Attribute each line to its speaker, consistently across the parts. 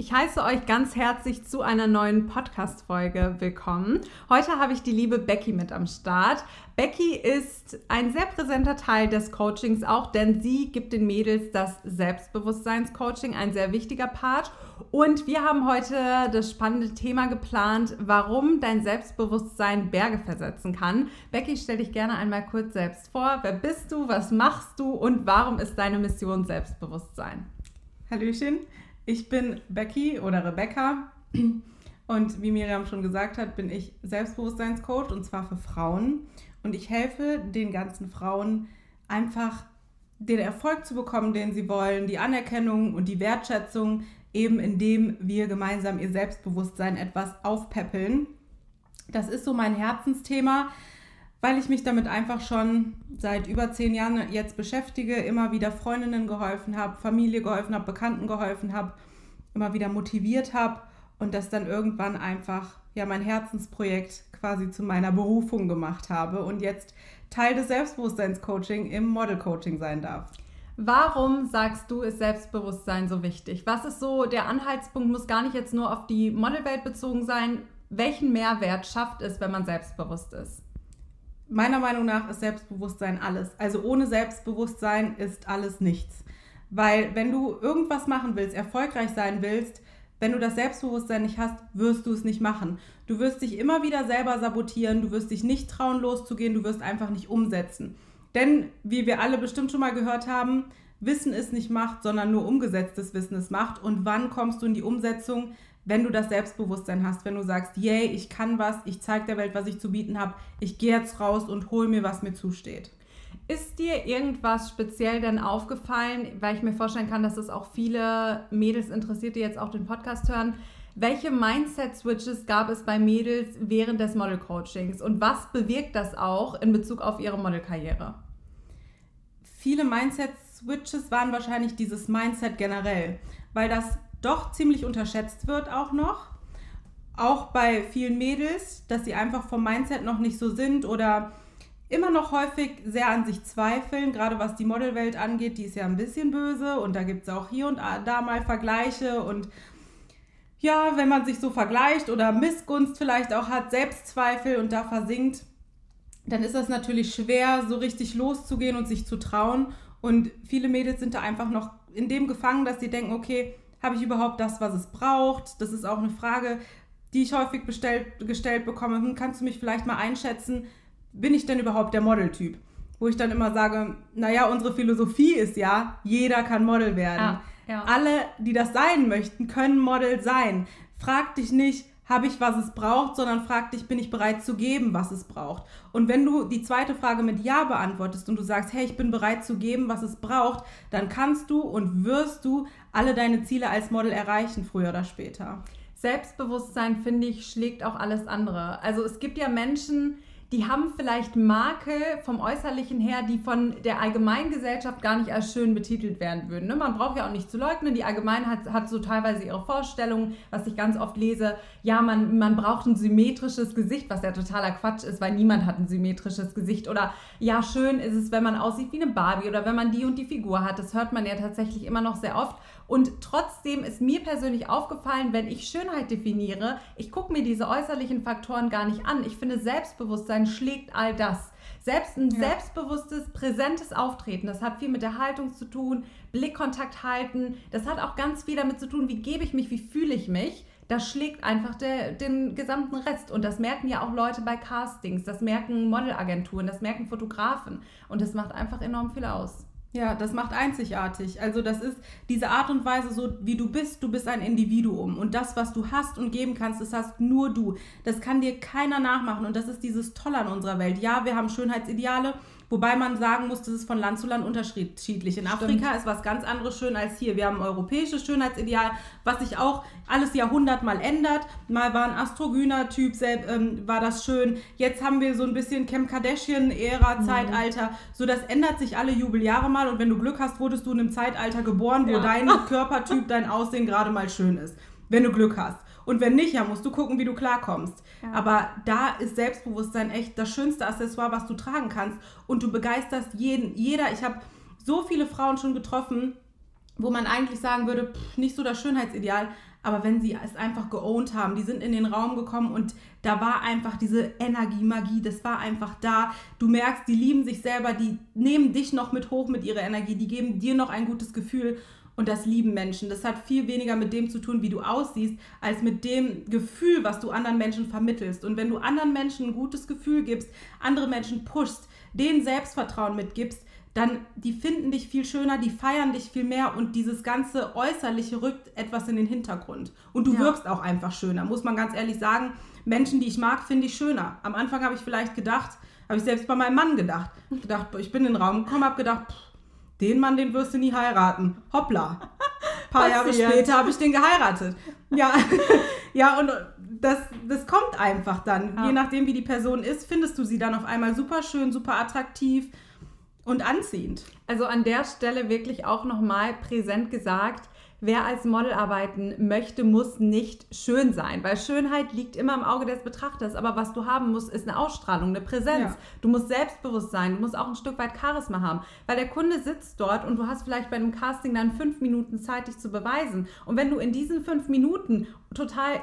Speaker 1: Ich heiße euch ganz herzlich zu einer neuen Podcast-Folge willkommen. Heute habe ich die liebe Becky mit am Start. Becky ist ein sehr präsenter Teil des Coachings auch, denn sie gibt den Mädels das Selbstbewusstseinscoaching, ein sehr wichtiger Part. Und wir haben heute das spannende Thema geplant, warum dein Selbstbewusstsein Berge versetzen kann. Becky, stell dich gerne einmal kurz selbst vor. Wer bist du? Was machst du? Und warum ist deine Mission Selbstbewusstsein?
Speaker 2: Hallöchen. Ich bin Becky oder Rebecca und wie Miriam schon gesagt hat, bin ich Selbstbewusstseinscoach und zwar für Frauen. Und ich helfe den ganzen Frauen einfach den Erfolg zu bekommen, den sie wollen, die Anerkennung und die Wertschätzung, eben indem wir gemeinsam ihr Selbstbewusstsein etwas aufpäppeln. Das ist so mein Herzensthema, weil ich mich damit einfach schon seit über zehn Jahren jetzt beschäftige, immer wieder Freundinnen geholfen habe, Familie geholfen habe, Bekannten geholfen habe, immer wieder motiviert habe und das dann irgendwann einfach ja mein Herzensprojekt quasi zu meiner Berufung gemacht habe und jetzt Teil des Selbstbewusstseinscoaching im Modelcoaching sein darf.
Speaker 1: Warum sagst du, ist Selbstbewusstsein so wichtig? Was ist so der Anhaltspunkt? Muss gar nicht jetzt nur auf die Modelwelt bezogen sein. Welchen Mehrwert schafft es, wenn man selbstbewusst ist?
Speaker 2: Meiner Meinung nach ist Selbstbewusstsein alles. Also ohne Selbstbewusstsein ist alles nichts. Weil wenn du irgendwas machen willst, erfolgreich sein willst, wenn du das Selbstbewusstsein nicht hast, wirst du es nicht machen. Du wirst dich immer wieder selber sabotieren, du wirst dich nicht trauen loszugehen, du wirst einfach nicht umsetzen. Denn, wie wir alle bestimmt schon mal gehört haben, Wissen ist nicht Macht, sondern nur umgesetztes Wissen ist Macht. Und wann kommst du in die Umsetzung? Wenn du das Selbstbewusstsein hast, wenn du sagst, yay, ich kann was, ich zeige der Welt, was ich zu bieten habe, ich gehe jetzt raus und hol mir, was mir zusteht.
Speaker 1: Ist dir irgendwas speziell denn aufgefallen, weil ich mir vorstellen kann, dass es auch viele Mädels interessiert, die jetzt auch den Podcast hören? Welche Mindset-Switches gab es bei Mädels während des Model-Coachings und was bewirkt das auch in Bezug auf ihre Modelkarriere?
Speaker 2: Viele Mindset-Switches waren wahrscheinlich dieses Mindset generell, weil das doch ziemlich unterschätzt wird auch noch. Auch bei vielen Mädels, dass sie einfach vom Mindset noch nicht so sind oder immer noch häufig sehr an sich zweifeln, gerade was die Modelwelt angeht, die ist ja ein bisschen böse und da gibt es auch hier und da mal Vergleiche und ja, wenn man sich so vergleicht oder Missgunst vielleicht auch hat, Selbstzweifel und da versinkt, dann ist das natürlich schwer, so richtig loszugehen und sich zu trauen. Und viele Mädels sind da einfach noch in dem gefangen, dass sie denken, okay, habe ich überhaupt das, was es braucht? Das ist auch eine Frage, die ich häufig bestellt, gestellt bekomme. Hm, kannst du mich vielleicht mal einschätzen? Bin ich denn überhaupt der Modeltyp? Wo ich dann immer sage, naja, unsere Philosophie ist ja, jeder kann Model werden. Ja, ja. Alle, die das sein möchten, können Model sein. Frag dich nicht, habe ich, was es braucht, sondern frag dich, bin ich bereit zu geben, was es braucht. Und wenn du die zweite Frage mit Ja beantwortest und du sagst, hey, ich bin bereit zu geben, was es braucht, dann kannst du und wirst du alle deine Ziele als Model erreichen, früher oder später.
Speaker 1: Selbstbewusstsein, finde ich, schlägt auch alles andere. Also es gibt ja Menschen, die haben vielleicht Makel vom Äußerlichen her, die von der Allgemeingesellschaft gar nicht als schön betitelt werden würden. Ne? Man braucht ja auch nicht zu leugnen, die Allgemeinheit hat, hat so teilweise ihre Vorstellungen, was ich ganz oft lese, ja, man, man braucht ein symmetrisches Gesicht, was ja totaler Quatsch ist, weil niemand hat ein symmetrisches Gesicht. Oder ja, schön ist es, wenn man aussieht wie eine Barbie oder wenn man die und die Figur hat. Das hört man ja tatsächlich immer noch sehr oft. Und trotzdem ist mir persönlich aufgefallen, wenn ich Schönheit definiere, ich gucke mir diese äußerlichen Faktoren gar nicht an. Ich finde, Selbstbewusstsein schlägt all das. Selbst ein ja. selbstbewusstes, präsentes Auftreten, das hat viel mit der Haltung zu tun, Blickkontakt halten, das hat auch ganz viel damit zu tun, wie gebe ich mich, wie fühle ich mich. Das schlägt einfach der, den gesamten Rest. Und das merken ja auch Leute bei Castings, das merken Modelagenturen, das merken Fotografen. Und das macht einfach enorm viel aus.
Speaker 2: Ja, das macht einzigartig. Also das ist diese Art und Weise, so wie du bist. Du bist ein Individuum und das, was du hast und geben kannst, das hast nur du. Das kann dir keiner nachmachen und das ist dieses Tolle an unserer Welt. Ja, wir haben Schönheitsideale Wobei man sagen muss, das ist von Land zu Land unterschiedlich. In Stimmt. Afrika ist was ganz anderes schön als hier. Wir haben ein europäisches Schönheitsideal, was sich auch alles Jahrhundert mal ändert. Mal war ein Astrogyner-Typ, ähm, war das schön. Jetzt haben wir so ein bisschen Kim Kardashian-Ära-Zeitalter. Mhm. So, das ändert sich alle Jubeljahre mal. Und wenn du Glück hast, wurdest du in einem Zeitalter geboren, wo ja. dein Körpertyp, dein Aussehen gerade mal schön ist. Wenn du Glück hast. Und wenn nicht, ja, musst du gucken, wie du klarkommst. Ja. Aber da ist Selbstbewusstsein echt das schönste Accessoire, was du tragen kannst. Und du begeisterst jeden, jeder. Ich habe so viele Frauen schon getroffen, wo man eigentlich sagen würde, pff, nicht so das Schönheitsideal. aber wenn sie es einfach geowned haben, die sind in den Raum gekommen und da war einfach diese Energie, Magie, das war einfach da. Du merkst, die lieben sich selber, die nehmen dich noch mit hoch mit ihrer Energie, die geben dir noch ein gutes Gefühl und das lieben Menschen. Das hat viel weniger mit dem zu tun, wie du aussiehst, als mit dem Gefühl, was du anderen Menschen vermittelst. Und wenn du anderen Menschen ein gutes Gefühl gibst, andere Menschen pushst, denen Selbstvertrauen mitgibst, dann die finden dich viel schöner, die feiern dich viel mehr und dieses ganze Äußerliche rückt etwas in den Hintergrund. Und du ja. wirkst auch einfach schöner, muss man ganz ehrlich sagen. Menschen, die ich mag, finde ich schöner. Am Anfang habe ich vielleicht gedacht, habe ich selbst bei meinem Mann gedacht. gedacht, ich bin in den Raum gekommen, habe gedacht, pff, den Mann, den wirst du nie heiraten. Hoppla. Ein paar Jahre später habe ich den geheiratet. Ja, ja und das, das kommt einfach dann. Ja. Je nachdem, wie die Person ist, findest du sie dann auf einmal super schön, super attraktiv und anziehend.
Speaker 1: Also an der Stelle wirklich auch nochmal präsent gesagt, wer als Model arbeiten möchte, muss nicht schön sein, weil Schönheit liegt immer im Auge des Betrachters. Aber was du haben musst, ist eine Ausstrahlung, eine Präsenz. Ja. Du musst selbstbewusst sein, du musst auch ein Stück weit Charisma haben, weil der Kunde sitzt dort und du hast vielleicht bei einem Casting dann fünf Minuten Zeit, dich zu beweisen. Und wenn du in diesen fünf Minuten total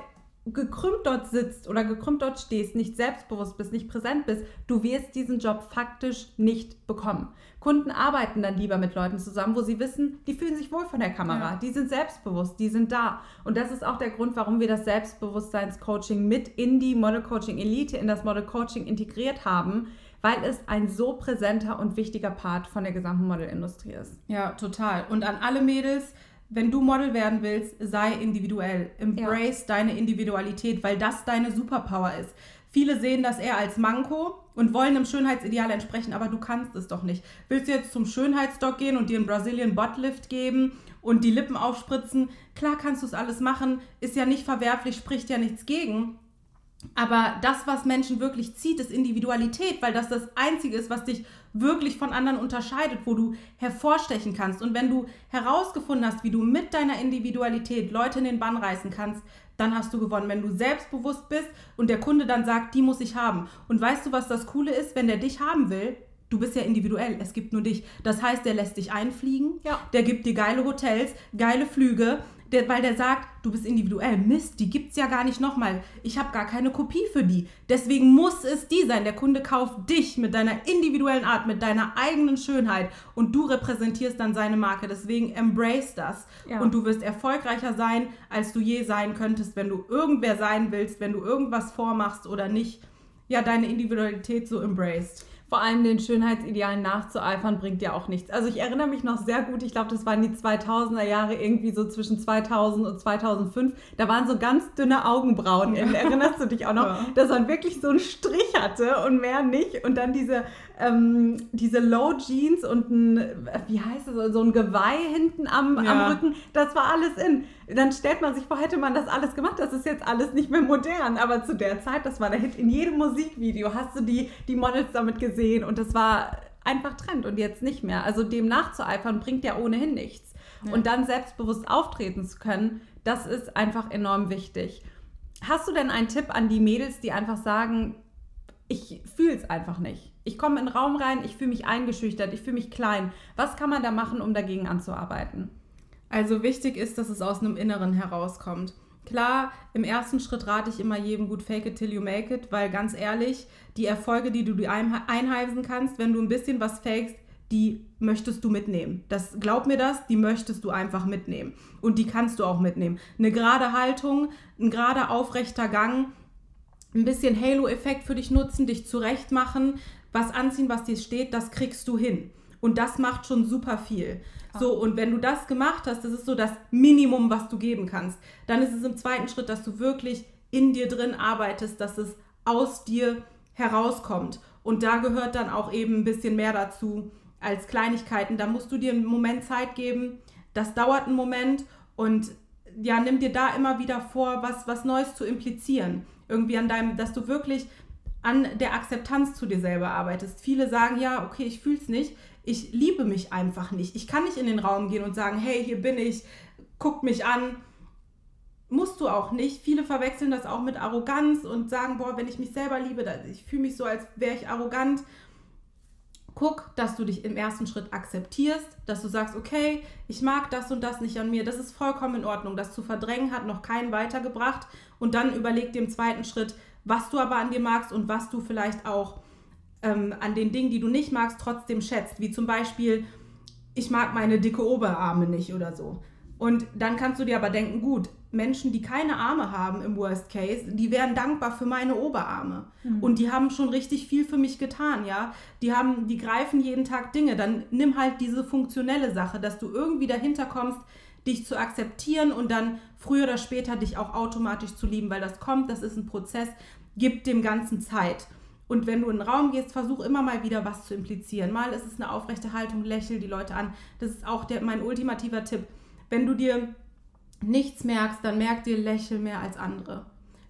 Speaker 1: gekrümmt dort sitzt oder gekrümmt dort stehst, nicht selbstbewusst bist, nicht präsent bist, du wirst diesen Job faktisch nicht bekommen. Kunden arbeiten dann lieber mit Leuten zusammen, wo sie wissen, die fühlen sich wohl von der Kamera, ja. die sind selbstbewusst, die sind da. Und das ist auch der Grund, warum wir das Selbstbewusstseinscoaching mit in die Model Coaching Elite, in das Model Coaching integriert haben, weil es ein so präsenter und wichtiger Part von der gesamten Modelindustrie ist.
Speaker 2: Ja, total. Und an alle Mädels, wenn du Model werden willst, sei individuell. Embrace ja. deine Individualität, weil das deine Superpower ist. Viele sehen das eher als Manko und wollen einem Schönheitsideal entsprechen, aber du kannst es doch nicht. Willst du jetzt zum Schönheitsdoc gehen und dir einen Brazilian Buttlift geben und die Lippen aufspritzen? Klar kannst du es alles machen, ist ja nicht verwerflich, spricht ja nichts gegen. Aber das, was Menschen wirklich zieht, ist Individualität, weil das das Einzige ist, was dich wirklich von anderen unterscheidet, wo du hervorstechen kannst. Und wenn du herausgefunden hast, wie du mit deiner Individualität Leute in den Bann reißen kannst, dann hast du gewonnen. Wenn du selbstbewusst bist und der Kunde dann sagt, die muss ich haben. Und weißt du, was das Coole ist? Wenn der dich haben will, du bist ja individuell, es gibt nur dich. Das heißt, der lässt dich einfliegen, ja. der gibt dir geile Hotels, geile Flüge, der, weil der sagt, du bist individuell. Mist, die gibt es ja gar nicht nochmal. Ich habe gar keine Kopie für die. Deswegen muss es die sein. Der Kunde kauft dich mit deiner individuellen Art, mit deiner eigenen Schönheit und du repräsentierst dann seine Marke. Deswegen embrace das ja. und du wirst erfolgreicher sein, als du je sein könntest, wenn du irgendwer sein willst, wenn du irgendwas vormachst oder nicht. Ja, deine Individualität so embraced
Speaker 1: vor allem den Schönheitsidealen nachzueifern, bringt ja auch nichts. Also ich erinnere mich noch sehr gut, ich glaube, das waren die 2000er Jahre, irgendwie so zwischen 2000 und 2005. Da waren so ganz dünne Augenbrauen. Erinnerst du dich auch noch? Ja. Dass man wirklich so einen Strich hatte und mehr nicht. Und dann diese ähm, diese Low Jeans und ein, wie heißt es, so ein Geweih hinten am, ja. am Rücken, das war alles in. Dann stellt man sich vor, hätte man das alles gemacht, das ist jetzt alles nicht mehr modern. Aber zu der Zeit, das war der Hit. In jedem Musikvideo hast du die, die Models damit gesehen und das war einfach Trend und jetzt nicht mehr. Also dem nachzueifern bringt ja ohnehin nichts. Ja. Und dann selbstbewusst auftreten zu können, das ist einfach enorm wichtig. Hast du denn einen Tipp an die Mädels, die einfach sagen, ich fühle es einfach nicht? Ich komme in den Raum rein, ich fühle mich eingeschüchtert, ich fühle mich klein. Was kann man da machen, um dagegen anzuarbeiten?
Speaker 2: Also wichtig ist, dass es aus einem Inneren herauskommt. Klar, im ersten Schritt rate ich immer jedem gut fake it till you make it, weil ganz ehrlich, die Erfolge, die du dir einheimsen kannst, wenn du ein bisschen was fakest, die möchtest du mitnehmen. Das glaub mir das, die möchtest du einfach mitnehmen und die kannst du auch mitnehmen. Eine gerade Haltung, ein gerade aufrechter Gang, ein bisschen Halo-Effekt für dich nutzen, dich zurechtmachen, was anziehen, was dir steht, das kriegst du hin. Und das macht schon super viel. So, und wenn du das gemacht hast, das ist so das Minimum, was du geben kannst, dann ist es im zweiten Schritt, dass du wirklich in dir drin arbeitest, dass es aus dir herauskommt. Und da gehört dann auch eben ein bisschen mehr dazu als Kleinigkeiten. Da musst du dir einen Moment Zeit geben. Das dauert einen Moment und ja, nimm dir da immer wieder vor, was, was Neues zu implizieren. Irgendwie an deinem, dass du wirklich an der Akzeptanz zu dir selber arbeitest. Viele sagen, ja, okay, ich fühle es nicht, ich liebe mich einfach nicht. Ich kann nicht in den Raum gehen und sagen, hey, hier bin ich, guck mich an. Musst du auch nicht. Viele verwechseln das auch mit Arroganz und sagen, boah, wenn ich mich selber liebe, ich fühle mich so, als wäre ich arrogant. guck, dass du dich im ersten Schritt akzeptierst, dass du sagst, okay, ich mag das und das nicht an mir, das ist vollkommen in Ordnung. Das zu verdrängen hat noch keinen weitergebracht. Und dann überleg dir im zweiten Schritt, was du aber an dir magst und was du vielleicht auch ähm, an den Dingen, die du nicht magst, trotzdem schätzt. Wie zum Beispiel, ich mag meine dicke Oberarme nicht oder so. Und dann kannst du dir aber denken, gut, Menschen, die keine Arme haben im Worst Case, die wären dankbar für meine Oberarme. Mhm. Und die haben schon richtig viel für mich getan, ja. Die haben, die greifen jeden Tag Dinge. Dann nimm halt diese funktionelle Sache, dass du irgendwie dahinter kommst, dich zu akzeptieren und dann früher oder später dich auch automatisch zu lieben, weil das kommt, das ist ein Prozess, gib dem Ganzen Zeit. Und wenn du in den Raum gehst, versuch immer mal wieder was zu implizieren. Mal ist es eine aufrechte Haltung, lächel die Leute an. Das ist auch der, mein ultimativer Tipp. Wenn du dir nichts merkst, dann merk dir, lächel mehr als andere.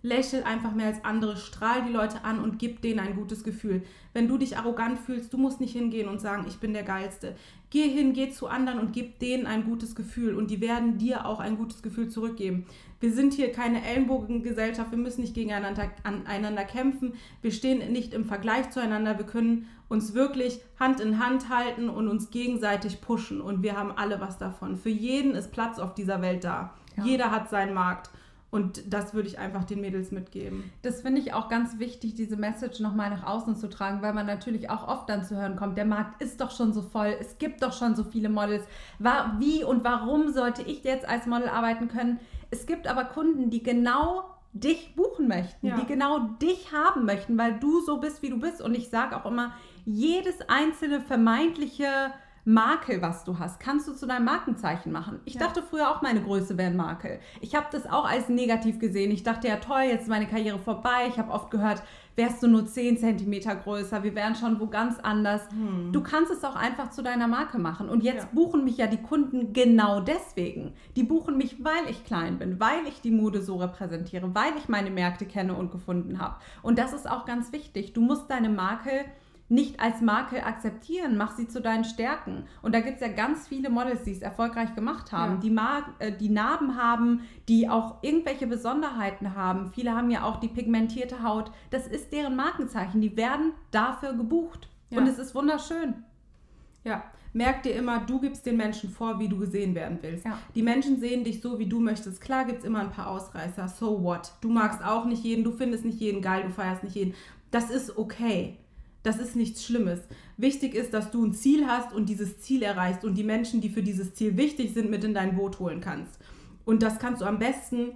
Speaker 2: Lächel einfach mehr als andere, strahl die Leute an und gib denen ein gutes Gefühl. Wenn du dich arrogant fühlst, du musst nicht hingehen und sagen, ich bin der Geilste. Geh hin, geh zu anderen und gib denen ein gutes Gefühl und die werden dir auch ein gutes Gefühl zurückgeben. Wir sind hier keine Ellenbogengesellschaft, wir müssen nicht gegeneinander aneinander kämpfen, wir stehen nicht im Vergleich zueinander, wir können uns wirklich Hand in Hand halten und uns gegenseitig pushen und wir haben alle was davon. Für jeden ist Platz auf dieser Welt da. Ja. Jeder hat seinen Markt. Und das würde ich einfach den Mädels mitgeben.
Speaker 1: Das finde ich auch ganz wichtig, diese Message nochmal nach außen zu tragen, weil man natürlich auch oft dann zu hören kommt, der Markt ist doch schon so voll, es gibt doch schon so viele Models. Wie und warum sollte ich jetzt als Model arbeiten können? Es gibt aber Kunden, die genau dich buchen möchten, ja. die genau dich haben möchten, weil du so bist, wie du bist. Und ich sage auch immer, jedes einzelne vermeintliche Makel, was du hast, kannst du zu deinem Markenzeichen machen. Ich ja. dachte früher auch, meine Größe wäre ein Makel. Ich habe das auch als negativ gesehen. Ich dachte, ja toll, jetzt ist meine Karriere vorbei. Ich habe oft gehört, wärst du nur 10 cm größer, wir wären schon wo ganz anders. Hm. Du kannst es auch einfach zu deiner Marke machen. Und jetzt ja. buchen mich ja die Kunden genau deswegen. Die buchen mich, weil ich klein bin, weil ich die Mode so repräsentiere, weil ich meine Märkte kenne und gefunden habe. Und das ist auch ganz wichtig. Du musst deine Marke nicht als Marke akzeptieren, mach sie zu deinen Stärken. Und da gibt es ja ganz viele Models, die es erfolgreich gemacht haben, ja. die, Mar äh, die Narben haben, die auch irgendwelche Besonderheiten haben. Viele haben ja auch die pigmentierte Haut. Das ist deren Markenzeichen. Die werden dafür gebucht. Ja. Und es ist wunderschön.
Speaker 2: Ja, merk dir immer, du gibst den Menschen vor, wie du gesehen werden willst. Ja. Die Menschen sehen dich so, wie du möchtest. Klar gibt es immer ein paar Ausreißer. So what? Du magst auch nicht jeden, du findest nicht jeden geil, du feierst nicht jeden. Das ist okay. Das ist nichts Schlimmes. Wichtig ist, dass du ein Ziel hast und dieses Ziel erreichst und die Menschen, die für dieses Ziel wichtig sind, mit in dein Boot holen kannst. Und das kannst du am besten,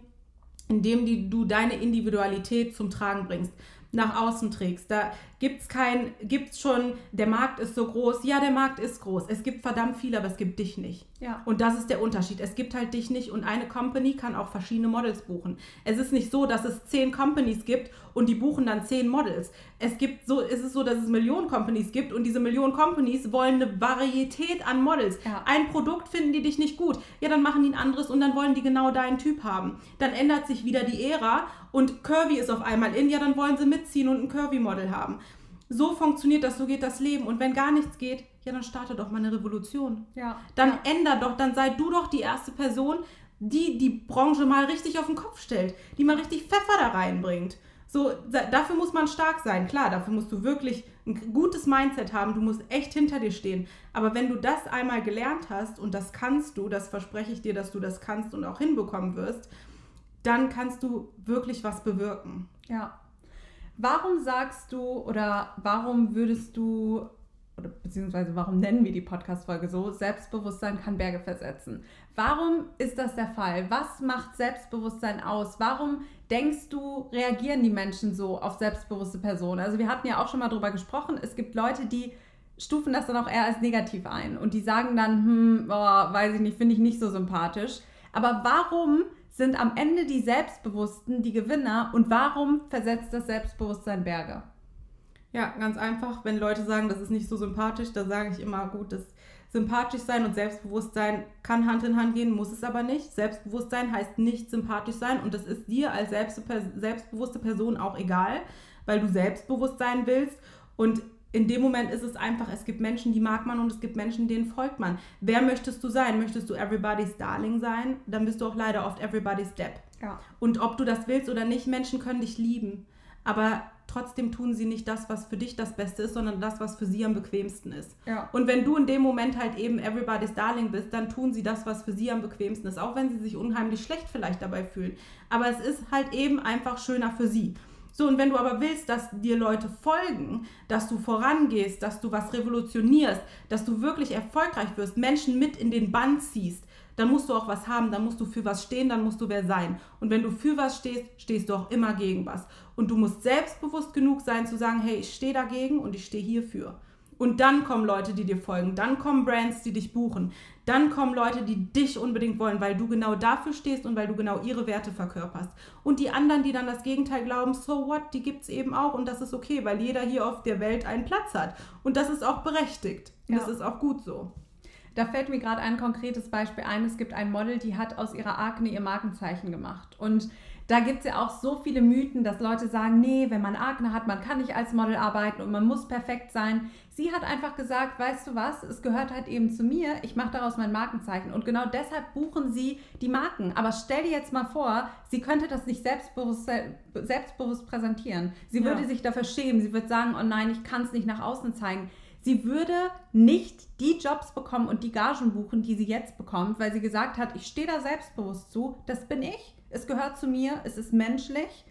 Speaker 2: indem du deine Individualität zum Tragen bringst nach außen trägst. Da gibt es kein, gibt's schon, der Markt ist so groß. Ja, der Markt ist groß. Es gibt verdammt viele, aber es gibt dich nicht. Ja. Und das ist der Unterschied. Es gibt halt dich nicht und eine Company kann auch verschiedene Models buchen. Es ist nicht so, dass es zehn Companies gibt und die buchen dann zehn Models. Es gibt so, es ist so, dass es Millionen Companies gibt und diese Millionen Companies wollen eine Varietät an Models. Ja. Ein Produkt finden die dich nicht gut. Ja, dann machen die ein anderes und dann wollen die genau deinen Typ haben. Dann ändert sich wieder die Ära und Curvy ist auf einmal in. Ja, dann wollen sie mitziehen und ein Curvy-Model haben. So funktioniert das, so geht das Leben. Und wenn gar nichts geht, ja, dann starte doch mal eine Revolution. Ja. Dann ja. änder doch, dann sei du doch die erste Person, die die Branche mal richtig auf den Kopf stellt, die mal richtig Pfeffer da reinbringt. So, dafür muss man stark sein. Klar, dafür musst du wirklich ein gutes Mindset haben. Du musst echt hinter dir stehen. Aber wenn du das einmal gelernt hast und das kannst du, das verspreche ich dir, dass du das kannst und auch hinbekommen wirst, dann kannst du wirklich was bewirken.
Speaker 1: Ja. Warum sagst du oder warum würdest du oder beziehungsweise warum nennen wir die Podcast-Folge so? Selbstbewusstsein kann Berge versetzen. Warum ist das der Fall? Was macht Selbstbewusstsein aus? Warum denkst du, reagieren die Menschen so auf selbstbewusste Personen? Also wir hatten ja auch schon mal drüber gesprochen. Es gibt Leute, die stufen das dann auch eher als negativ ein und die sagen dann, hm, boah, weiß ich nicht, finde ich nicht so sympathisch. Aber warum sind am Ende die Selbstbewussten die Gewinner und warum versetzt das Selbstbewusstsein Berge?
Speaker 2: Ja, ganz einfach. Wenn Leute sagen, das ist nicht so sympathisch, da sage ich immer, gut, das sympathisch sein und Selbstbewusstsein kann Hand in Hand gehen, muss es aber nicht. Selbstbewusstsein heißt nicht sympathisch sein und das ist dir als selbstbewusste Person auch egal, weil du selbstbewusst sein willst und in dem Moment ist es einfach, es gibt Menschen, die mag man und es gibt Menschen, denen folgt man. Wer möchtest du sein? Möchtest du everybody's darling sein? Dann bist du auch leider oft everybody's depp. Ja. Und ob du das willst oder nicht, Menschen können dich lieben. aber trotzdem tun sie nicht das, was für dich das Beste ist, sondern das, was für sie am bequemsten ist.
Speaker 1: Ja.
Speaker 2: Und wenn du in dem Moment halt eben Everybody's Darling bist, dann tun sie das, was für sie am bequemsten ist, auch wenn sie sich unheimlich schlecht vielleicht dabei fühlen. Aber es ist halt eben einfach schöner für sie. So, und wenn du aber willst, dass dir Leute folgen, dass du vorangehst, dass du was revolutionierst, dass du wirklich erfolgreich wirst, Menschen mit in den Bann ziehst, dann musst du auch was haben, dann musst du für was stehen, dann musst du wer sein. Und wenn du für was stehst, stehst du auch immer gegen was. Und du musst selbstbewusst genug sein zu sagen, hey, ich stehe dagegen und ich stehe hierfür. Und dann kommen Leute, die dir folgen, dann kommen Brands, die dich buchen, dann kommen Leute, die dich unbedingt wollen, weil du genau dafür stehst und weil du genau ihre Werte verkörperst. Und die anderen, die dann das Gegenteil glauben, so what, die gibt es eben auch und das ist okay, weil jeder hier auf der Welt einen Platz hat. Und das ist auch berechtigt. Und
Speaker 1: Ja.
Speaker 2: das ist auch gut so.
Speaker 1: Da fällt mir gerade ein konkretes Beispiel ein. Es gibt ein Model, die hat aus ihrer Akne ihr Markenzeichen gemacht. Und da gibt es ja auch so viele Mythen, dass Leute sagen, nee, wenn man Akne hat, man kann nicht als Model arbeiten und man muss perfekt sein. Sie hat einfach gesagt, weißt du was, es gehört halt eben zu mir, ich mache daraus mein Markenzeichen. Und genau deshalb buchen sie die Marken. Aber stell dir jetzt mal vor, sie könnte das nicht selbstbewusst, selbstbewusst präsentieren. Sie
Speaker 2: Ja.
Speaker 1: würde sich dafür schämen. Sie würde sagen, oh nein, ich kann es nicht nach außen zeigen. Sie würde nicht die Jobs bekommen und die Gagen buchen, die sie jetzt bekommt, weil sie gesagt hat, ich stehe da selbstbewusst zu, das bin ich, es gehört zu mir, es ist menschlich,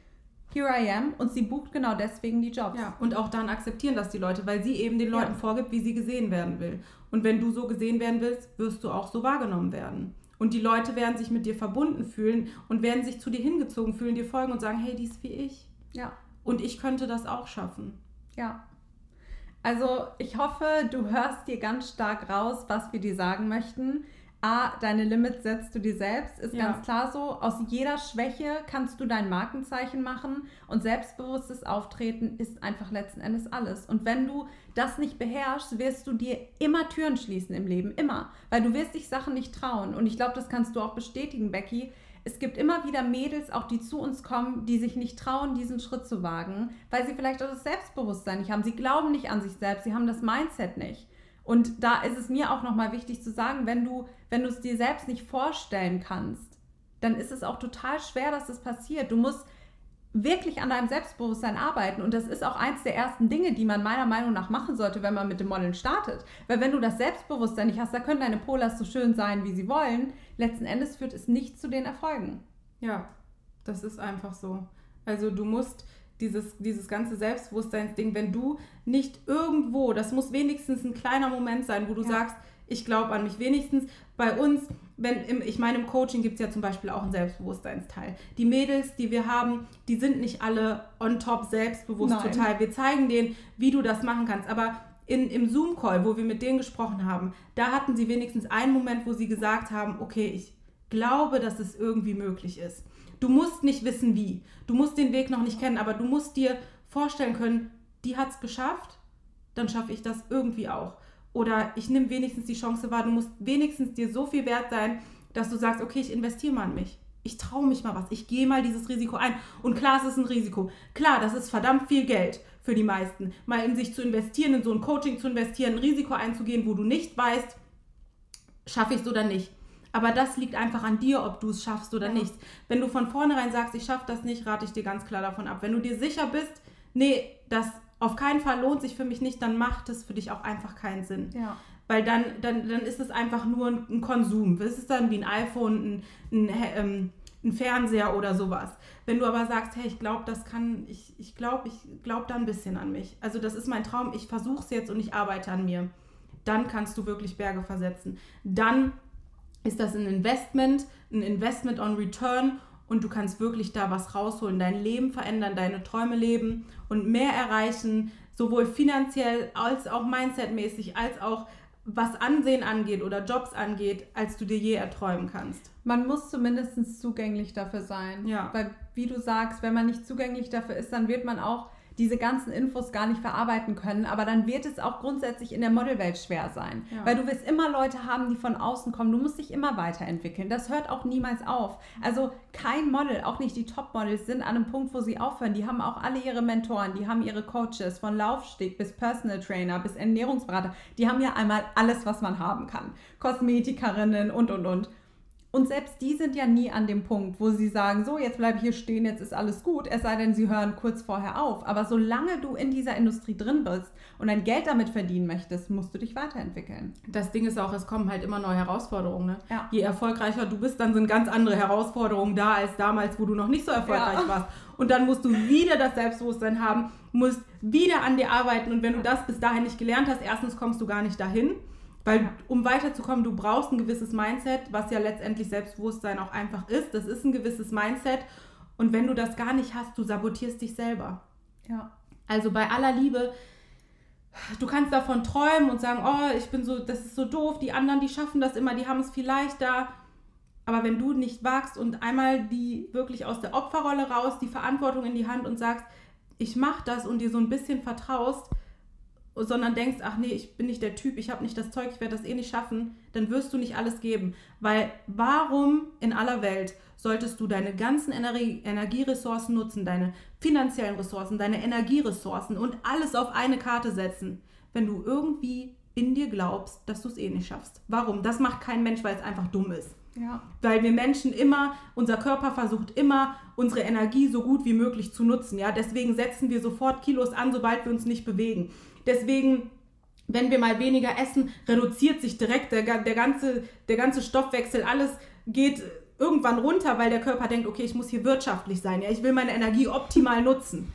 Speaker 1: here I am und sie bucht genau deswegen die Jobs.
Speaker 2: Ja, und auch dann akzeptieren das die Leute, weil sie eben den Leuten
Speaker 1: Ja.
Speaker 2: vorgibt, wie sie gesehen werden will. Und wenn du so gesehen werden willst, wirst du auch so wahrgenommen werden. Und die Leute werden sich mit dir verbunden fühlen und werden sich zu dir hingezogen fühlen, dir folgen und sagen, hey, die ist wie ich.
Speaker 1: ja.
Speaker 2: Und ich könnte das auch schaffen.
Speaker 1: Ja. Also ich hoffe, du hörst dir ganz stark raus, was wir dir sagen möchten. A, deine Limits setzt du dir selbst, ist
Speaker 2: Ja.
Speaker 1: ganz klar so. Aus jeder Schwäche kannst du dein Markenzeichen machen und selbstbewusstes Auftreten ist einfach letzten Endes alles. Und wenn du das nicht beherrschst, wirst du dir immer Türen schließen im Leben, immer. Weil du wirst dich Sachen nicht trauen. Und ich glaube, das kannst du auch bestätigen, Becky. Es gibt immer wieder Mädels, auch die zu uns kommen, die sich nicht trauen, diesen Schritt zu wagen, weil sie vielleicht auch das Selbstbewusstsein nicht haben. Sie glauben nicht an sich selbst, sie haben das Mindset nicht. Und da ist es mir auch nochmal wichtig zu sagen, wenn du, wenn du es dir selbst nicht vorstellen kannst, dann ist es auch total schwer, dass das passiert. Du musst wirklich an deinem Selbstbewusstsein arbeiten. Und das ist auch eins der ersten Dinge, die man meiner Meinung nach machen sollte, wenn man mit dem Modeln startet. Weil wenn du das Selbstbewusstsein nicht hast, da können deine Polas so schön sein, wie sie wollen. Letzten Endes führt es nicht zu den Erfolgen.
Speaker 2: Ja, das ist einfach so. Also du musst dieses, dieses ganze Selbstbewusstseinsding, wenn du nicht irgendwo, das muss wenigstens ein kleiner Moment sein, wo du
Speaker 1: Ja.
Speaker 2: sagst, ich glaube an mich. Wenigstens bei uns, wenn im, ich meine, im Coaching gibt es ja zum Beispiel auch einen Selbstbewusstseinsteil. Die Mädels, die wir haben, die sind nicht alle on top selbstbewusst
Speaker 1: Nein.
Speaker 2: total. Wir zeigen denen, wie du das machen kannst. Aber in, im Zoom-Call, wo wir mit denen gesprochen haben, da hatten sie wenigstens einen Moment, wo sie gesagt haben, okay, ich glaube, dass es irgendwie möglich ist. Du musst nicht wissen, wie. Du musst den Weg noch nicht kennen, aber du musst dir vorstellen können, die hat es geschafft, dann schaffe ich das irgendwie auch. Oder ich nehme wenigstens die Chance wahr, du musst wenigstens dir so viel wert sein, dass du sagst, okay, ich investiere mal in mich. Ich traue mich mal was. Ich gehe mal dieses Risiko ein. Und klar, es ist ein Risiko. Klar, das ist verdammt viel Geld für die meisten. Mal in sich zu investieren, in so ein Coaching zu investieren, ein Risiko einzugehen, wo du nicht weißt, schaffe ich es oder nicht. Aber das liegt einfach an dir, ob du es schaffst oder
Speaker 1: Ja.
Speaker 2: nicht. Wenn du von vornherein sagst, ich schaffe das nicht, rate ich dir ganz klar davon ab. Wenn du dir sicher bist, nee, das auf keinen Fall lohnt sich für mich nicht, dann macht es für dich auch einfach keinen Sinn.
Speaker 1: Ja.
Speaker 2: Weil dann, dann, dann ist es einfach nur ein, ein Konsum. Es ist dann wie ein iPhone, ein, ein, ähm, ein Fernseher oder sowas. Wenn du aber sagst, hey, ich glaube, das kann, ich, ich glaube, ich glaube da ein bisschen an mich. Also das ist mein Traum, ich versuche es jetzt und ich arbeite an mir. Dann kannst du wirklich Berge versetzen. Dann ist das ein Investment, ein Investment on Return und du kannst wirklich da was rausholen, dein Leben verändern, deine Träume leben und mehr erreichen, sowohl finanziell als auch mindsetmäßig, als auch was Ansehen angeht oder Jobs angeht, als du dir je erträumen kannst.
Speaker 1: Man muss zumindest zugänglich dafür sein.
Speaker 2: Ja.
Speaker 1: Weil, wie du sagst, wenn man nicht zugänglich dafür ist, dann wird man auch diese ganzen Infos gar nicht verarbeiten können. Aber dann wird es auch grundsätzlich in der Modelwelt schwer sein.
Speaker 2: Ja.
Speaker 1: Weil du wirst immer Leute haben, die von außen kommen. Du musst dich immer weiterentwickeln. Das hört auch niemals auf. Also kein Model, auch nicht die Top-Models, sind an einem Punkt, wo sie aufhören. Die haben auch alle ihre Mentoren, die haben ihre Coaches, von Laufsteg bis Personal Trainer bis Ernährungsberater. Die haben ja einmal alles, was man haben kann. Kosmetikerinnen und, und, und. Und selbst die sind ja nie an dem Punkt, wo sie sagen, so, jetzt bleibe ich hier stehen, jetzt ist alles gut, es sei denn, sie hören kurz vorher auf. Aber solange du in dieser Industrie drin bist und dein Geld damit verdienen möchtest, musst du dich weiterentwickeln.
Speaker 2: Das Ding ist auch, es kommen halt immer neue Herausforderungen. Ne?
Speaker 1: Ja.
Speaker 2: Je erfolgreicher du bist, dann sind ganz andere Herausforderungen da als damals, wo du noch nicht so erfolgreich
Speaker 1: Ja.
Speaker 2: warst. Und dann musst du wieder das Selbstbewusstsein haben, musst wieder an dir arbeiten. Und wenn du das bis dahin nicht gelernt hast, erstens kommst du gar nicht dahin. Weil um weiterzukommen, du brauchst ein gewisses Mindset, was ja letztendlich Selbstbewusstsein auch einfach ist. Das ist ein gewisses Mindset. Und wenn du das gar nicht hast, du sabotierst dich selber.
Speaker 1: Ja.
Speaker 2: Also bei aller Liebe, du kannst davon träumen und sagen, oh, ich bin so, das ist so doof, die anderen, die schaffen das immer, die haben es viel leichter. Aber wenn du nicht wagst und einmal die wirklich aus der Opferrolle raus, die Verantwortung in die Hand und sagst, ich mach das und dir so ein bisschen vertraust, sondern denkst, ach nee, ich bin nicht der Typ, ich habe nicht das Zeug, ich werde das eh nicht schaffen, dann wirst du nicht alles geben. Weil warum in aller Welt solltest du deine ganzen Energie, Energieressourcen nutzen, deine finanziellen Ressourcen, deine Energieressourcen und alles auf eine Karte setzen, wenn du irgendwie in dir glaubst, dass du es eh nicht schaffst? Warum? Das macht kein Mensch, weil es einfach dumm ist.
Speaker 1: Ja.
Speaker 2: Weil wir Menschen immer, unser Körper versucht immer, unsere Energie so gut wie möglich zu nutzen. Ja? Deswegen setzen wir sofort Kilos an, sobald wir uns nicht bewegen. Deswegen, wenn wir mal weniger essen, reduziert sich direkt der, der, ganze, der ganze Stoffwechsel, alles geht irgendwann runter, weil der Körper denkt, okay, ich muss hier wirtschaftlich sein. Ja? Ich will meine Energie optimal nutzen.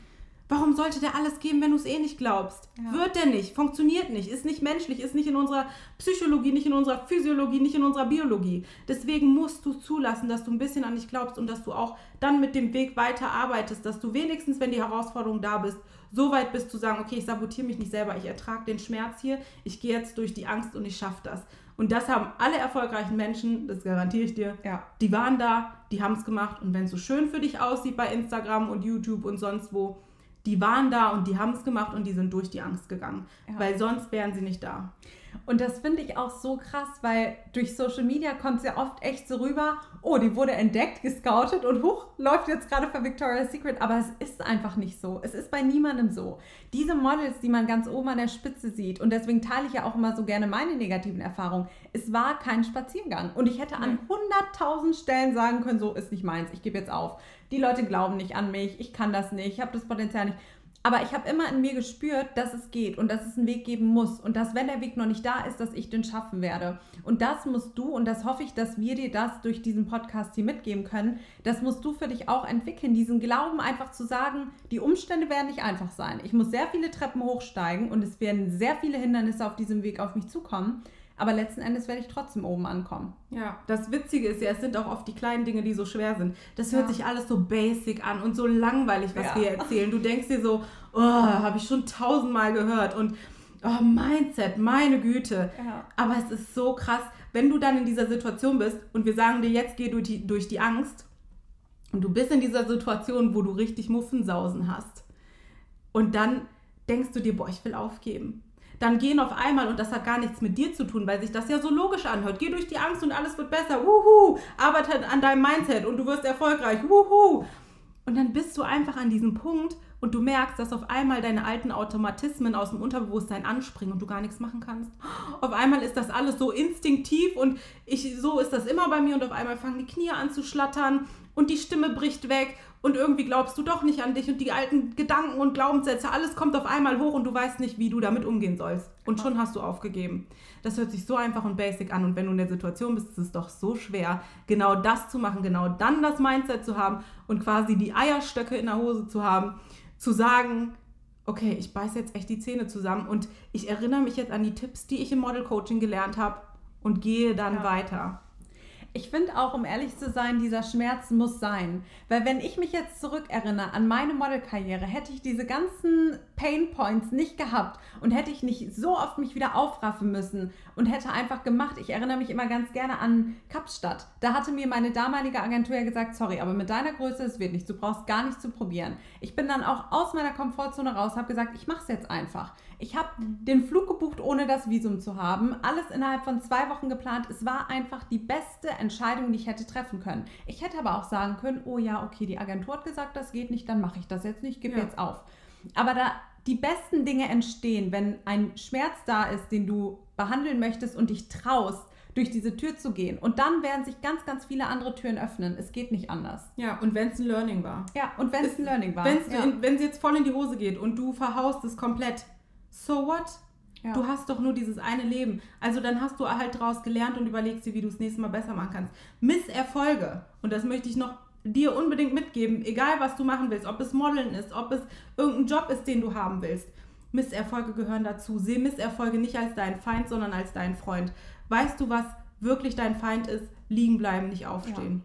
Speaker 2: Warum sollte der alles geben, wenn du es eh nicht glaubst?
Speaker 1: Ja.
Speaker 2: Wird der nicht, funktioniert nicht, ist nicht menschlich, ist nicht in unserer Psychologie, nicht in unserer Physiologie, nicht in unserer Biologie. Deswegen musst du zulassen, dass du ein bisschen an dich glaubst und dass du auch dann mit dem Weg weiter arbeitest, dass du wenigstens, wenn die Herausforderung da bist, so weit bist zu sagen, okay, ich sabotiere mich nicht selber, ich ertrage den Schmerz hier, ich gehe jetzt durch die Angst und ich schaffe das. Und das haben alle erfolgreichen Menschen, das garantiere ich dir,
Speaker 1: Ja.
Speaker 2: die waren da, die haben es gemacht und wenn es so schön für dich aussieht bei Instagram und YouTube und sonst wo, die waren da und die haben es gemacht und die sind durch die Angst gegangen,
Speaker 1: Ja.
Speaker 2: weil sonst wären sie nicht da.
Speaker 1: Und das finde ich auch so krass, weil durch Social Media kommt es ja oft echt so rüber, oh, die wurde entdeckt, gescoutet und huch, läuft jetzt gerade für Victoria's Secret. Aber es ist einfach nicht so. Es ist bei niemandem so. Diese Models, die man ganz oben an der Spitze sieht, und deswegen teile ich ja auch immer so gerne meine negativen Erfahrungen, es war kein Spaziergang. Und ich hätte an 100.000 Stellen sagen können, so ist nicht meins, ich gebe jetzt auf. Die Leute glauben nicht an mich, ich kann das nicht, ich habe das Potenzial nicht. Aber ich habe immer in mir gespürt, dass es geht und dass es einen Weg geben muss und dass, wenn der Weg noch nicht da ist, dass ich den schaffen werde. Und das musst du, und das hoffe ich, dass wir dir das durch diesen Podcast hier mitgeben können, das musst du für dich auch entwickeln, diesen Glauben einfach zu sagen, die Umstände werden nicht einfach sein. Ich muss sehr viele Treppen hochsteigen und es werden sehr viele Hindernisse auf diesem Weg auf mich zukommen. Aber letzten Endes werde ich trotzdem oben ankommen.
Speaker 2: Ja, das Witzige ist ja, es sind auch oft die kleinen Dinge, die so schwer sind. Das hört
Speaker 1: Ja.
Speaker 2: sich alles so basic an und so langweilig, was
Speaker 1: Ja.
Speaker 2: wir erzählen. Du denkst dir so, oh, habe ich schon tausendmal gehört und oh, Mindset, meine Güte.
Speaker 1: Ja.
Speaker 2: Aber es ist so krass, wenn du dann in dieser Situation bist und wir sagen dir, jetzt geh durch die, durch die Angst und du bist in dieser Situation, wo du richtig Muffensausen hast und dann denkst du dir, boah, ich will aufgeben. Dann gehen auf einmal, und das hat gar nichts mit dir zu tun, weil sich das ja so logisch anhört. Geh durch die Angst und alles wird besser. Wuhu! Arbeite an deinem Mindset und du wirst erfolgreich. Wuhu! Und dann bist du einfach an diesem Punkt und du merkst, dass auf einmal deine alten Automatismen aus dem Unterbewusstsein anspringen und du gar nichts machen kannst. Auf einmal ist das alles so instinktiv und ich, so ist das immer bei mir und auf einmal fangen die Knie an zu schlattern und die Stimme bricht weg und irgendwie glaubst du doch nicht an dich und die alten Gedanken und Glaubenssätze, alles kommt auf einmal hoch und du weißt nicht, wie du damit umgehen sollst. Und schon hast du aufgegeben. Das hört sich so einfach und basic an und wenn du in der Situation bist, ist es doch so schwer, genau das zu machen, genau dann das Mindset zu haben und quasi die Eierstöcke in der Hose zu haben, zu sagen, okay, ich beiße jetzt echt die Zähne zusammen und ich erinnere mich jetzt an die Tipps, die ich im Model Coaching gelernt habe und gehe dann
Speaker 1: Ja.
Speaker 2: weiter.
Speaker 1: Ich finde auch, um ehrlich zu sein, dieser Schmerz muss sein. Weil wenn ich mich jetzt zurückerinnere an meine Modelkarriere, hätte ich diese ganzen Pain Points nicht gehabt und hätte ich nicht so oft mich wieder aufraffen müssen und hätte einfach gemacht. Ich erinnere mich immer ganz gerne an Kapstadt. Da hatte mir meine damalige Agentur ja gesagt, sorry, aber mit deiner Größe, es wird nicht. Du brauchst gar nicht zu probieren. Ich bin dann auch aus meiner Komfortzone raus, habe gesagt, ich mache es jetzt einfach. Ich habe den Flug gebucht, ohne das Visum zu haben. Alles innerhalb von zwei Wochen geplant. Es war einfach die beste Entscheidung, die ich hätte treffen können. Ich hätte aber auch sagen können, oh ja, okay, die Agentur hat gesagt, das geht nicht, dann mache ich das jetzt nicht, gebe
Speaker 2: Ja.
Speaker 1: jetzt auf. Aber da die besten Dinge entstehen, wenn ein Schmerz da ist, den du behandeln möchtest und dich traust, durch diese Tür zu gehen. Und dann werden sich ganz, ganz viele andere Türen öffnen. Es geht nicht anders.
Speaker 2: Ja, und wenn es ein Learning war.
Speaker 1: Ja, und wenn es ein Learning war. Ja.
Speaker 2: wenn es jetzt voll in die Hose geht und du verhaust es komplett, so what?
Speaker 1: Ja.
Speaker 2: Du hast doch nur dieses eine Leben. Also dann hast du halt daraus gelernt und überlegst dir, wie du es nächstes Mal besser machen kannst. Misserfolge, und das möchte ich noch dir unbedingt mitgeben, egal was du machen willst, ob es Modeln ist, ob es irgendein Job ist, den du haben willst. Misserfolge gehören dazu. Seh Misserfolge nicht als deinen Feind, sondern als deinen Freund. Weißt du, was wirklich dein Feind ist? Liegen bleiben, nicht aufstehen.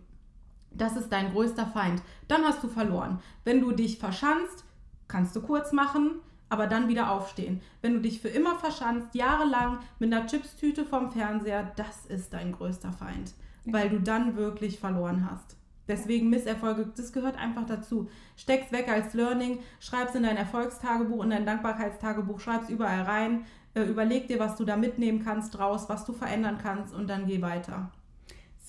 Speaker 2: Das ist dein größter Feind. Dann hast du verloren. Wenn du dich verschanzt, kannst du kurz machen, aber dann wieder aufstehen. Wenn du dich für immer verschanzt, jahrelang mit einer Chipstüte vom Fernseher, das ist dein größter Feind, weil du dann wirklich verloren hast. Deswegen Misserfolge, das gehört einfach dazu. Steck's weg als Learning, schreib's in dein Erfolgstagebuch, in dein Dankbarkeitstagebuch, schreib's überall rein, äh, überleg dir, was du da mitnehmen kannst draus, was du verändern kannst und dann geh weiter.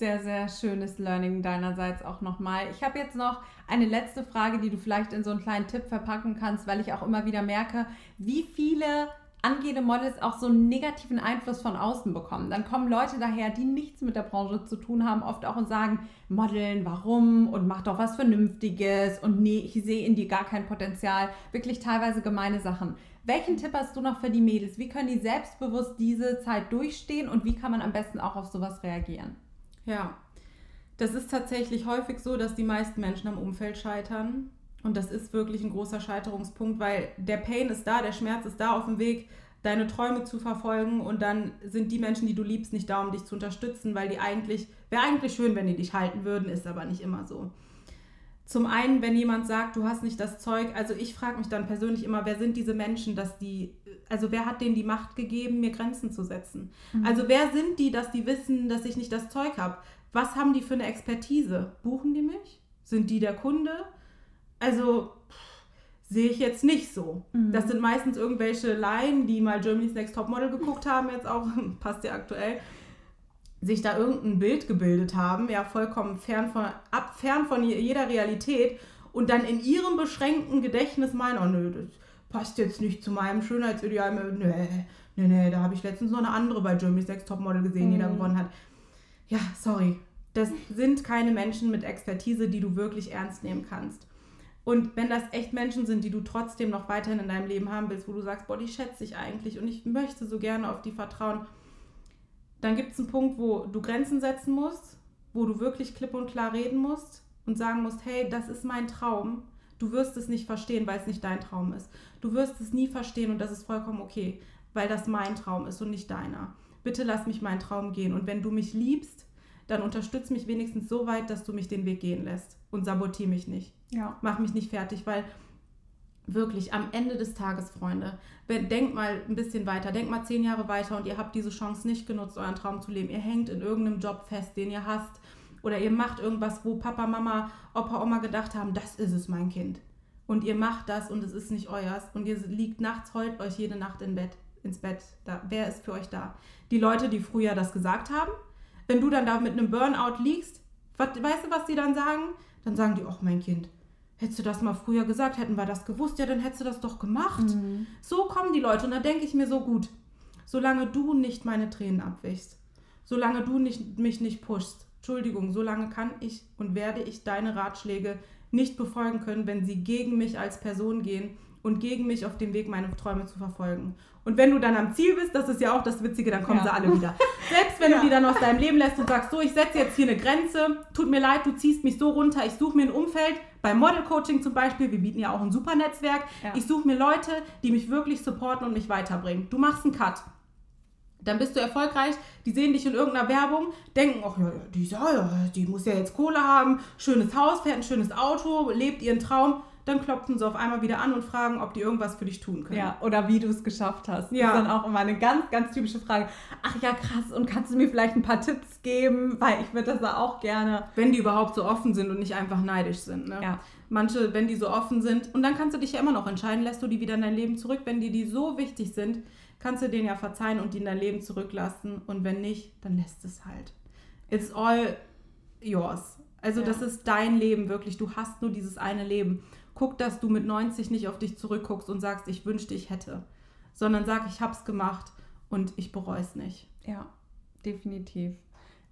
Speaker 1: Sehr, sehr schönes Learning deinerseits auch nochmal. Ich habe jetzt noch eine letzte Frage, die du vielleicht in so einen kleinen Tipp verpacken kannst, weil ich auch immer wieder merke, wie viele angehende Models auch so einen negativen Einfluss von außen bekommen. Dann kommen Leute daher, die nichts mit der Branche zu tun haben, oft auch und sagen, Modeln, warum? Und mach doch was Vernünftiges und nee, ich sehe in dir gar kein Potenzial. Wirklich teilweise gemeine Sachen. Welchen Tipp hast du noch für die Mädels? Wie können die selbstbewusst diese Zeit durchstehen und wie kann man am besten auch auf sowas reagieren?
Speaker 2: Ja, das ist tatsächlich häufig so, dass die meisten Menschen am Umfeld scheitern. Und das ist wirklich ein großer Scheiterungspunkt, weil der Pain ist da, der Schmerz ist da auf dem Weg, deine Träume zu verfolgen. Und dann sind die Menschen, die du liebst, nicht da, um dich zu unterstützen, weil die eigentlich, wäre eigentlich schön, wenn die dich halten würden, ist aber nicht immer so. Zum einen, wenn jemand sagt, du hast nicht das Zeug, also ich frage mich dann persönlich immer, wer sind diese Menschen, dass die, also wer hat denen die Macht gegeben, mir Grenzen zu setzen? Mhm. Also wer sind die, dass die wissen, dass ich nicht das Zeug habe? Was haben die für eine Expertise? Buchen die mich? Sind die der Kunde? Also sehe ich jetzt nicht so. Mhm. Das sind meistens irgendwelche Laien, die mal Germany's Next Topmodel geguckt haben, jetzt auch, passt ja aktuell, sich da irgendein Bild gebildet haben, ja, vollkommen fern von, ab, fern von jeder Realität und dann in ihrem beschränkten Gedächtnis meinen, oh nö, das passt jetzt nicht zu meinem Schönheitsideal, nee, nee, nee, da habe ich letztens noch eine andere bei Germany's Next Topmodel gesehen, mhm. die da mhm. gewonnen hat. Ja, sorry, das sind keine Menschen mit Expertise, die du wirklich ernst nehmen kannst. Und wenn das echt Menschen sind, die du trotzdem noch weiterhin in deinem Leben haben willst, wo du sagst, boah, die schätze ich eigentlich und ich möchte so gerne auf die vertrauen, dann gibt es einen Punkt, wo du Grenzen setzen musst, wo du wirklich klipp und klar reden musst und sagen musst, hey, das ist mein Traum. Du wirst es nicht verstehen, weil es nicht dein Traum ist. Du wirst es nie verstehen und das ist vollkommen okay, weil das mein Traum ist und nicht deiner. Bitte lass mich meinen Traum gehen und wenn du mich liebst, dann unterstütz mich wenigstens so weit, dass du mich den Weg gehen lässt und sabotier mich nicht.
Speaker 1: Ja.
Speaker 2: Mach mich nicht fertig, weil wirklich am Ende des Tages, Freunde, denkt mal ein bisschen weiter, denkt mal zehn Jahre weiter und ihr habt diese Chance nicht genutzt, euren Traum zu leben. Ihr hängt in irgendeinem Job fest, den ihr hasst oder ihr macht irgendwas, wo Papa, Mama, Opa, Oma gedacht haben, das ist es, mein Kind. Und ihr macht das und es ist nicht euers und ihr liegt nachts, heult euch jede Nacht in Bett, ins Bett. Da, wer ist für euch da? Die Leute, die früher das gesagt haben, wenn du dann da mit einem Burnout liegst, was, weißt du, was die dann sagen? Dann sagen die, ach mein Kind, hättest du das mal früher gesagt, hätten wir das gewusst, ja, dann hättest du das doch gemacht. Mhm. So kommen die Leute und da denke ich mir so gut, solange du nicht meine Tränen abwichst, solange du nicht, mich nicht pushst, Entschuldigung, solange kann ich und werde ich deine Ratschläge nicht befolgen können, wenn sie gegen mich als Person gehen und gegen mich auf dem Weg, meine Träume zu verfolgen. Und wenn du dann am Ziel bist, das ist ja auch das Witzige, dann kommen ja. sie alle wieder. Selbst wenn ja. du die dann aus deinem Leben lässt und sagst, so, ich setze jetzt hier eine Grenze, tut mir leid, du ziehst mich so runter, ich suche mir ein Umfeld, beim Model Coaching zum Beispiel, wir bieten ja auch ein super Netzwerk, ja. ich suche mir Leute, die mich wirklich supporten und mich weiterbringen. Du machst einen Cut. Dann bist du erfolgreich, die sehen dich in irgendeiner Werbung, denken, ach ja, die, ja, die muss ja jetzt Kohle haben, schönes Haus, fährt ein schönes Auto, lebt ihren Traum dann klopfen sie auf einmal wieder an und fragen, ob die irgendwas für dich tun können.
Speaker 1: Ja, oder wie du es geschafft hast. Ja. Das ist dann auch immer eine ganz, ganz typische Frage. Ach ja, krass, und kannst du mir vielleicht ein paar Tipps geben? Weil ich würde das da auch gerne.
Speaker 2: Wenn die überhaupt so offen sind und nicht einfach neidisch sind. Ne?
Speaker 1: Ja.
Speaker 2: Manche, wenn die so offen sind, und dann kannst du dich ja immer noch entscheiden, lässt du die wieder in dein Leben zurück. Wenn die, die so wichtig sind, kannst du denen ja verzeihen und die in dein Leben zurücklassen. Und wenn nicht, dann lässt es halt. It's all yours. Also ja. das ist dein Leben wirklich. Du hast nur dieses eine Leben guck, dass du mit 90 nicht auf dich zurückguckst und sagst, ich wünschte, ich hätte, sondern sag, ich hab's gemacht und ich bereue es nicht.
Speaker 1: Ja. definitiv.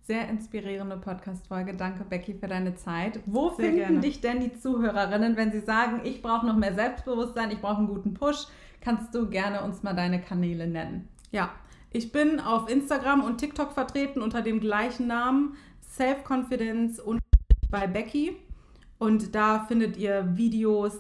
Speaker 1: Sehr inspirierende Podcast-Folge. Danke, Becky, für deine Zeit. Wo
Speaker 2: Sehr
Speaker 1: finden
Speaker 2: gerne.
Speaker 1: dich denn die Zuhörerinnen, wenn sie sagen, ich brauche noch mehr Selbstbewusstsein, ich brauche einen guten Push? Kannst du gerne uns mal deine Kanäle nennen?
Speaker 2: Ja, ich bin auf Instagram und TikTok vertreten unter dem gleichen Namen Self-Confidence und bei Becky. Und da findet ihr Videos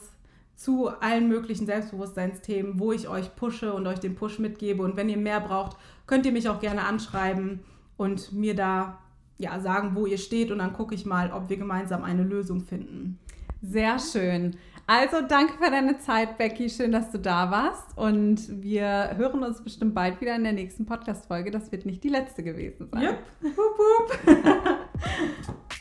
Speaker 2: zu allen möglichen Selbstbewusstseinsthemen, wo ich euch pushe und euch den Push mitgebe. Und wenn ihr mehr braucht, könnt ihr mich auch gerne anschreiben und mir da ja, sagen, wo ihr steht. Und dann gucke ich mal, ob wir gemeinsam eine Lösung finden.
Speaker 1: Sehr schön. Also danke für deine Zeit, Becky. Schön, dass du da warst. Und wir hören uns bestimmt bald wieder in der nächsten Podcast-Folge. Das wird nicht die letzte gewesen sein.
Speaker 2: Yep.
Speaker 1: Hup, hup.